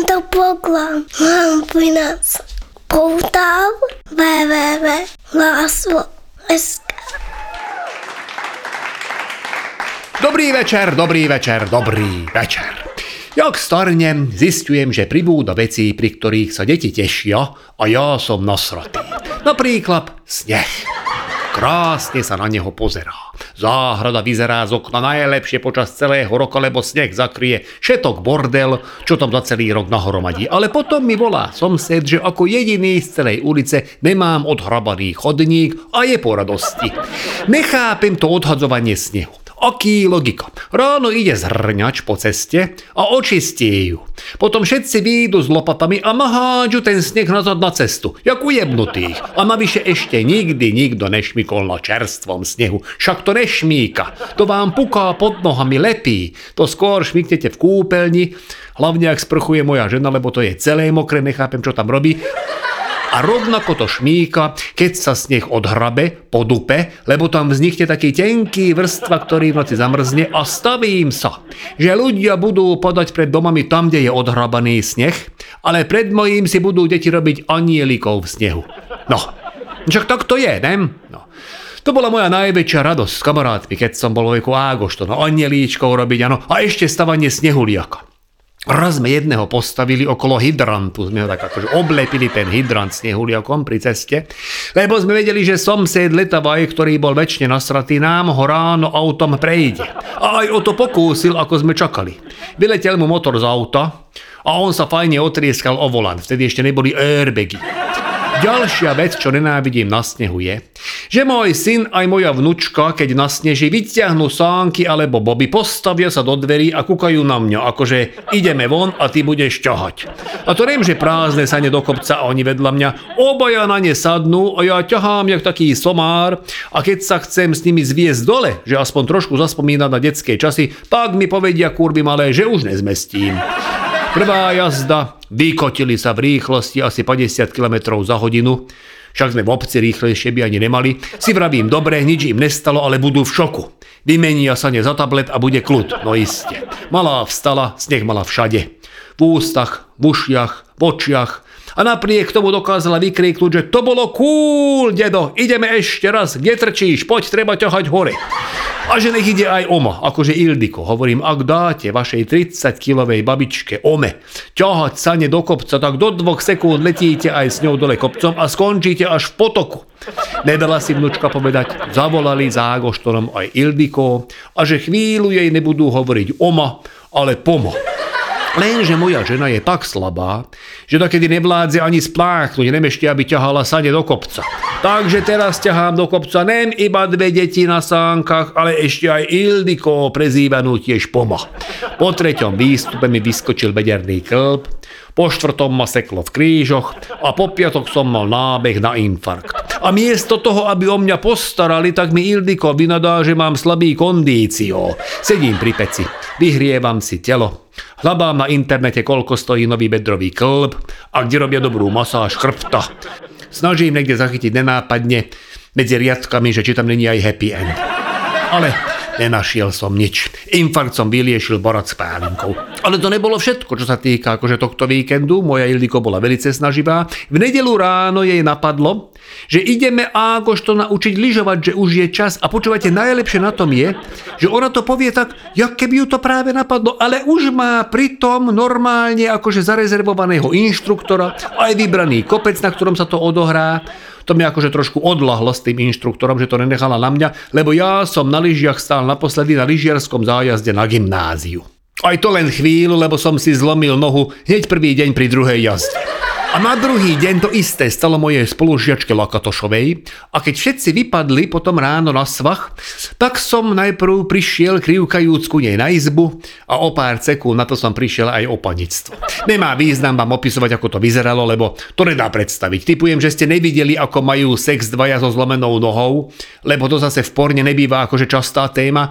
Tento program vám prináša portál www.láslo.sk Dobrý večer, dobrý večer, dobrý večer. Jak starnem, zistujem, že pribúda veci, pri ktorých sa deti tešia a ja som nasratý. Napríklad sneh. Krásne sa na neho pozerá. Záhrada vyzerá z okna najlepšie počas celého roka, lebo sneh zakrie všetok bordel, čo tam za celý rok nahromadí. Ale potom mi volá somsed, že ako jediný z celej ulice nemám odhrabaný chodník a je po radosti. Nechápem to odhadzovanie snehu. Aký logika? Ráno ide zhrňač po ceste a očistí ju. Potom všetci výjdu s lopatami a mahádžu ten sneh nazad na cestu, jak ujebnutých. A navyše ešte nikdy nikto nešmikol na čerstvom snehu. Však to nešmíka. To vám puká pod nohami lepí. To skôr šmiknete v kúpeľni, hlavne ak sprchuje moja žena, lebo to je celé mokré, nechápem, čo tam robí a rovnako to šmíka, keď sa sneh odhrabe po dupe, lebo tam vznikne taký tenký vrstva, ktorý v noci zamrzne a stavím sa, že ľudia budú podať pred domami tam, kde je odhrabaný sneh, ale pred mojím si budú deti robiť anielikov v snehu. No, však tak to je, ne? No. To bola moja najväčšia radosť s kamarátmi, keď som bol veku Ágošto, no anielíčkov robiť, ano, a ešte stavanie snehuliaka. Raz sme jedného postavili okolo hydrantu, sme ho tak akože oblepili ten hydrant snehuliakom pri ceste, lebo sme vedeli, že somsed Letavaj, ktorý bol väčšine nasratý, nám ho ráno autom prejde. A aj o to pokúsil, ako sme čakali. Vyletel mu motor z auta a on sa fajne otrieskal o volant, vtedy ešte neboli airbagy. Ďalšia vec, čo nenávidím na snehu je, že môj syn aj moja vnúčka, keď na sneži vyťahnú sánky alebo boby, postavia sa do dverí a kúkajú na mňa, akože ideme von a ty budeš ťahať. A to neviem, že prázdne sa do kopca a oni vedľa mňa, obaja na ne sadnú a ja ťahám jak taký somár a keď sa chcem s nimi zviesť dole, že aspoň trošku zaspomínať na detské časy, tak mi povedia kurby malé, že už nezmestím. Prvá jazda, vykotili sa v rýchlosti asi 50 km za hodinu, však sme v obci rýchlejšie by ani nemali. Si vravím, dobre, nič im nestalo, ale budú v šoku. Vymenia sa ne za tablet a bude kľud. No iste. Malá vstala, sneh mala všade. V ústach, v ušiach, v očiach, a napriek tomu dokázala vykríknuť, že to bolo cool, dedo, ideme ešte raz, kde trčíš, poď, treba ťahať hore. A že nech ide aj Oma, akože Ildiko. Hovorím, ak dáte vašej 30-kilovej babičke Ome ťahať sane do kopca, tak do dvoch sekúnd letíte aj s ňou dole kopcom a skončíte až v potoku. Nedala si vnúčka povedať, zavolali za Agoštonom aj Ildiko a že chvíľu jej nebudú hovoriť Oma, ale Pomo. Lenže moja žena je tak slabá, že dokedy nevládze ani spláchnuť, ešte, aby ťahala sane do kopca. Takže teraz ťahám do kopca nem iba dve deti na sánkach, ale ešte aj Ildiko, prezývanú tiež Poma. Po treťom výstupe mi vyskočil vederný klb, po štvrtom ma seklo v krížoch a po piatok som mal nábeh na infarkt. A miesto toho, aby o mňa postarali, tak mi Ildiko vynadá, že mám slabý kondício. Sedím pri peci, vyhrievam si telo, Hľadám na internete, koľko stojí nový bedrový klb a kde robia dobrú masáž chrbta. Snažím niekde zachytiť nenápadne medzi riadkami, že či tam není aj happy end. Ale nenašiel som nič. Infarkt som vyliešil borať s pálinkou. Ale to nebolo všetko, čo sa týka akože tohto víkendu. Moja Ildiko bola veľmi snaživá. V nedelu ráno jej napadlo, že ideme Ágoš to naučiť lyžovať, že už je čas. A počúvajte, najlepšie na tom je, že ona to povie tak, jak keby ju to práve napadlo, ale už má pritom normálne akože zarezervovaného inštruktora, aj vybraný kopec, na ktorom sa to odohrá. To mi akože trošku odlahlo s tým inštruktorom, že to nenechala na mňa, lebo ja som na lyžiach stál naposledy na lyžiarskom zájazde na gymnáziu. Aj to len chvíľu, lebo som si zlomil nohu hneď prvý deň pri druhej jazde. A na druhý deň to isté stalo mojej spolužiačke Lakatošovej a keď všetci vypadli potom ráno na svach, tak som najprv prišiel krivkajúc ku nej na izbu a o pár sekúnd na to som prišiel aj o panictvo. Nemá význam vám opisovať, ako to vyzeralo, lebo to nedá predstaviť. Typujem, že ste nevideli, ako majú sex dvaja so zlomenou nohou, lebo to zase v porne nebýva akože častá téma.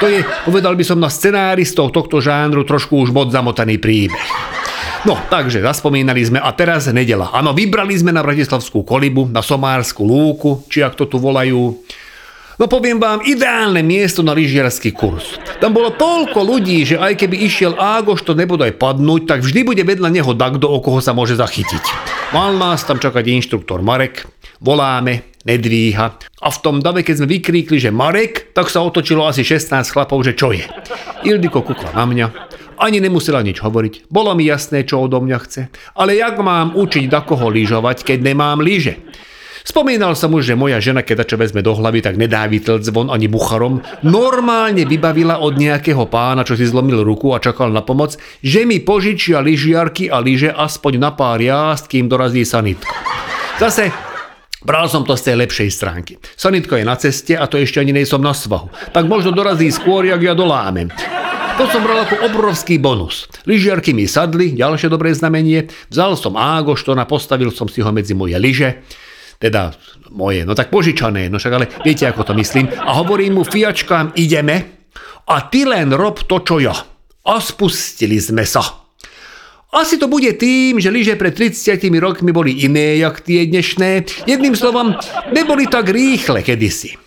To je, povedal by som na scenáristov tohto žánru trošku už bod zamotaný príbeh. No, takže zaspomínali sme a teraz nedela. Áno, vybrali sme na Bratislavskú kolibu, na Somárskú lúku, či ak to tu volajú. No poviem vám, ideálne miesto na lyžiarsky kurz. Tam bolo toľko ľudí, že aj keby išiel Ágoš to nebodaj padnúť, tak vždy bude vedľa neho dakdo, o koho sa môže zachytiť. Mal nás tam čakať inštruktor Marek, voláme, nedvíha. A v tom dave, keď sme vykríkli, že Marek, tak sa otočilo asi 16 chlapov, že čo je. Ildiko kukla na mňa, ani nemusela nič hovoriť. Bolo mi jasné, čo odo mňa chce. Ale jak mám učiť da koho lyžovať, keď nemám lyže? Spomínal som už, že moja žena, keď čo vezme do hlavy, tak nedá vytlc zvon ani bucharom. Normálne vybavila od nejakého pána, čo si zlomil ruku a čakal na pomoc, že mi požičia lyžiarky a lyže aspoň na pár jazd, kým dorazí sanitka. Zase Bral som to z tej lepšej stránky. Sanitko je na ceste a to ešte ani nejsom na svahu. Tak možno dorazí skôr, jak ja dolámem. To som bral ako obrovský bonus. Lyžiarky mi sadli, ďalšie dobré znamenie. Vzal som Ágoštona, postavil som si ho medzi moje lyže teda moje, no tak požičané, no však ale viete, ako to myslím. A hovorím mu, fiačkám, ideme a ty len rob to, čo ja. A spustili sme sa. Asi to bude tým, že lyže pred 30 rokmi boli iné, jak tie dnešné. Jedným slovom, neboli tak rýchle kedysi.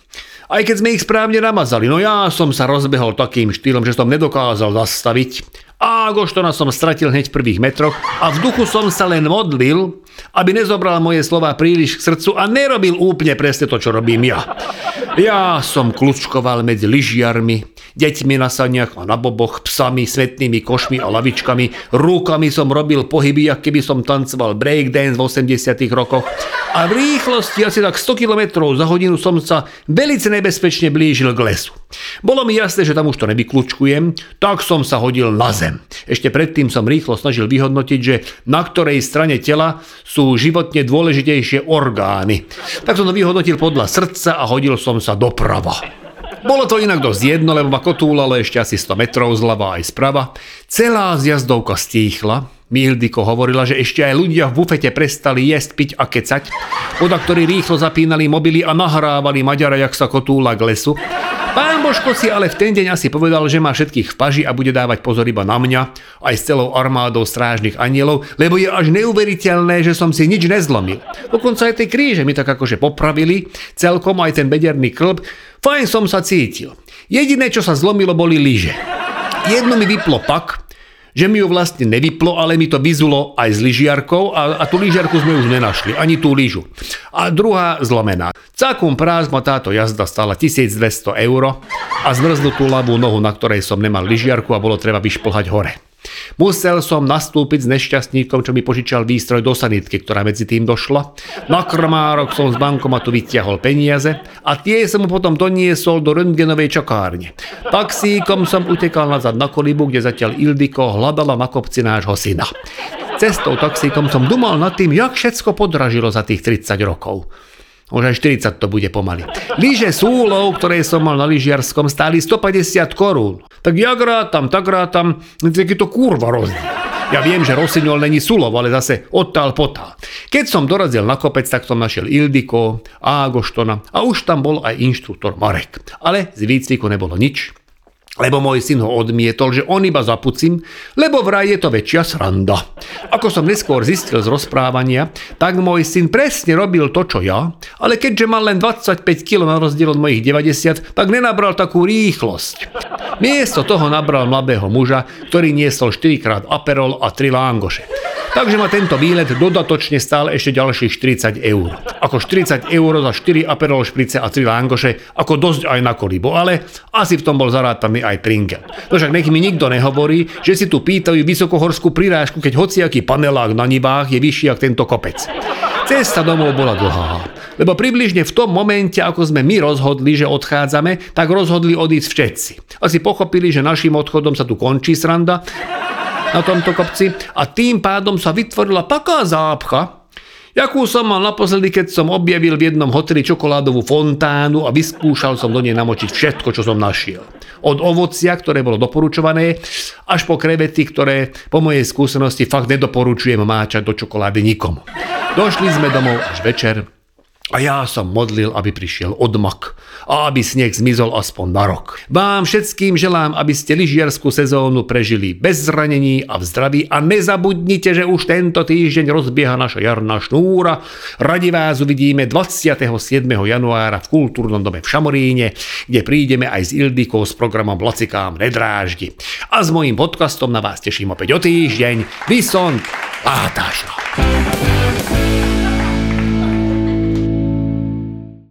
Aj keď sme ich správne namazali, no ja som sa rozbehol takým štýlom, že som nedokázal zastaviť. A Agoštona som stratil hneď v prvých metroch a v duchu som sa len modlil, aby nezobral moje slova príliš k srdcu a nerobil úplne presne to, čo robím ja. Ja som kľúčkoval medzi lyžiarmi, deťmi na saniach a na boboch, psami, svetnými košmi a lavičkami. Rukami som robil pohyby, ako keby som tancoval breakdance v 80 rokoch. A v rýchlosti asi tak 100 km za hodinu som sa velice nebezpečne blížil k lesu. Bolo mi jasné, že tam už to nevykľúčkujem, tak som sa hodil na zem. Ešte predtým som rýchlo snažil vyhodnotiť, že na ktorej strane tela sú životne dôležitejšie orgány. Tak som to vyhodnotil podľa srdca a hodil som sa doprava. Bolo to inak dosť jedno, lebo ma kotúlalo ešte asi 100 metrov zľava aj sprava. Celá zjazdovka stíchla, Mildiko hovorila, že ešte aj ľudia v bufete prestali jesť, piť a kecať, oda ktorí rýchlo zapínali mobily a nahrávali Maďara, jak sa kotúla k lesu. Pán Božko si ale v ten deň asi povedal, že má všetkých v paži a bude dávať pozor iba na mňa, aj s celou armádou strážnych anielov, lebo je až neuveriteľné, že som si nič nezlomil. Dokonca aj tie kríže mi tak akože popravili, celkom aj ten bederný klb, Fajn som sa cítil. Jediné, čo sa zlomilo, boli lyže. Jedno mi vyplo pak, že mi ju vlastne nevyplo, ale mi to vyzulo aj s lyžiarkou a, a tú lyžiarku sme už nenašli, ani tú lyžu. A druhá zlomená. Celkom práz ma táto jazda stala 1200 eur a zmrznutú ľavú nohu, na ktorej som nemal lyžiarku a bolo treba vyšplhať hore. Musel som nastúpiť s nešťastníkom, čo mi požičal výstroj do sanitky, ktorá medzi tým došla. Na krmárok som z bankomatu vyťahol peniaze a tie som mu potom doniesol do röntgenovej čakárne. Taxíkom som utekal nazad na kolibu, kde zatiaľ Ildiko hľadala na kopci nášho syna. Cestou taxíkom som dumal nad tým, jak všetko podražilo za tých 30 rokov. Už aj 40 to bude pomaly. Lyže súlov, ktoré som mal na lyžiarskom, stáli 150 korún. Tak ja rátam, tak rátam, tak je to kurva rozdiel. Ja viem, že Rosignol není Sulov, ale zase odtál potál. Keď som dorazil na kopec, tak som našiel Ildiko, Ágoštona a už tam bol aj inštruktor Marek. Ale z výcviku nebolo nič, lebo môj syn ho odmietol, že on iba zapucím, lebo vraj je to väčšia sranda. Ako som neskôr zistil z rozprávania, tak môj syn presne robil to, čo ja, ale keďže mal len 25 kg na rozdiel od mojich 90, tak nenabral takú rýchlosť. Miesto toho nabral mladého muža, ktorý niesol 4 krát aperol a 3 lángoše. Takže ma tento výlet dodatočne stál ešte ďalších 40 eur. Ako 40 eur za 4 aperol šprice a 3 lángoše, ako dosť aj na kolibo, ale asi v tom bol zarátaný aj trinkel. No však nech mi nikto nehovorí, že si tu pýtajú vysokohorskú prirážku, keď hociaký panelák na nibách je vyšší ako tento kopec. Cesta domov bola dlhá, lebo približne v tom momente, ako sme my rozhodli, že odchádzame, tak rozhodli odísť všetci. Asi pochopili, že našim odchodom sa tu končí sranda na tomto kopci a tým pádom sa vytvorila taká zápcha, Jakú som mal naposledy, keď som objavil v jednom hoteli čokoládovú fontánu a vyskúšal som do nej namočiť všetko, čo som našiel. Od ovocia, ktoré bolo doporučované, až po krevety, ktoré po mojej skúsenosti fakt nedoporučujem máčať do čokolády nikomu. Došli sme domov až večer A ja som modlil, aby prišiel odmak a aby sneh zmizol aspoň na rok. Vám všetkým želám, aby ste lyžiarskú sezónu prežili bez zranení a v zdraví a nezabudnite, že už tento týždeň rozbieha naša jarná šnúra. Radi vás uvidíme 27. januára v Kultúrnom dome v Šamoríne, kde prídeme aj s Ildikou s programom Lacikám nedráždi. A s mojím podcastom na vás teším opäť o týždeň. Vysont Látášno.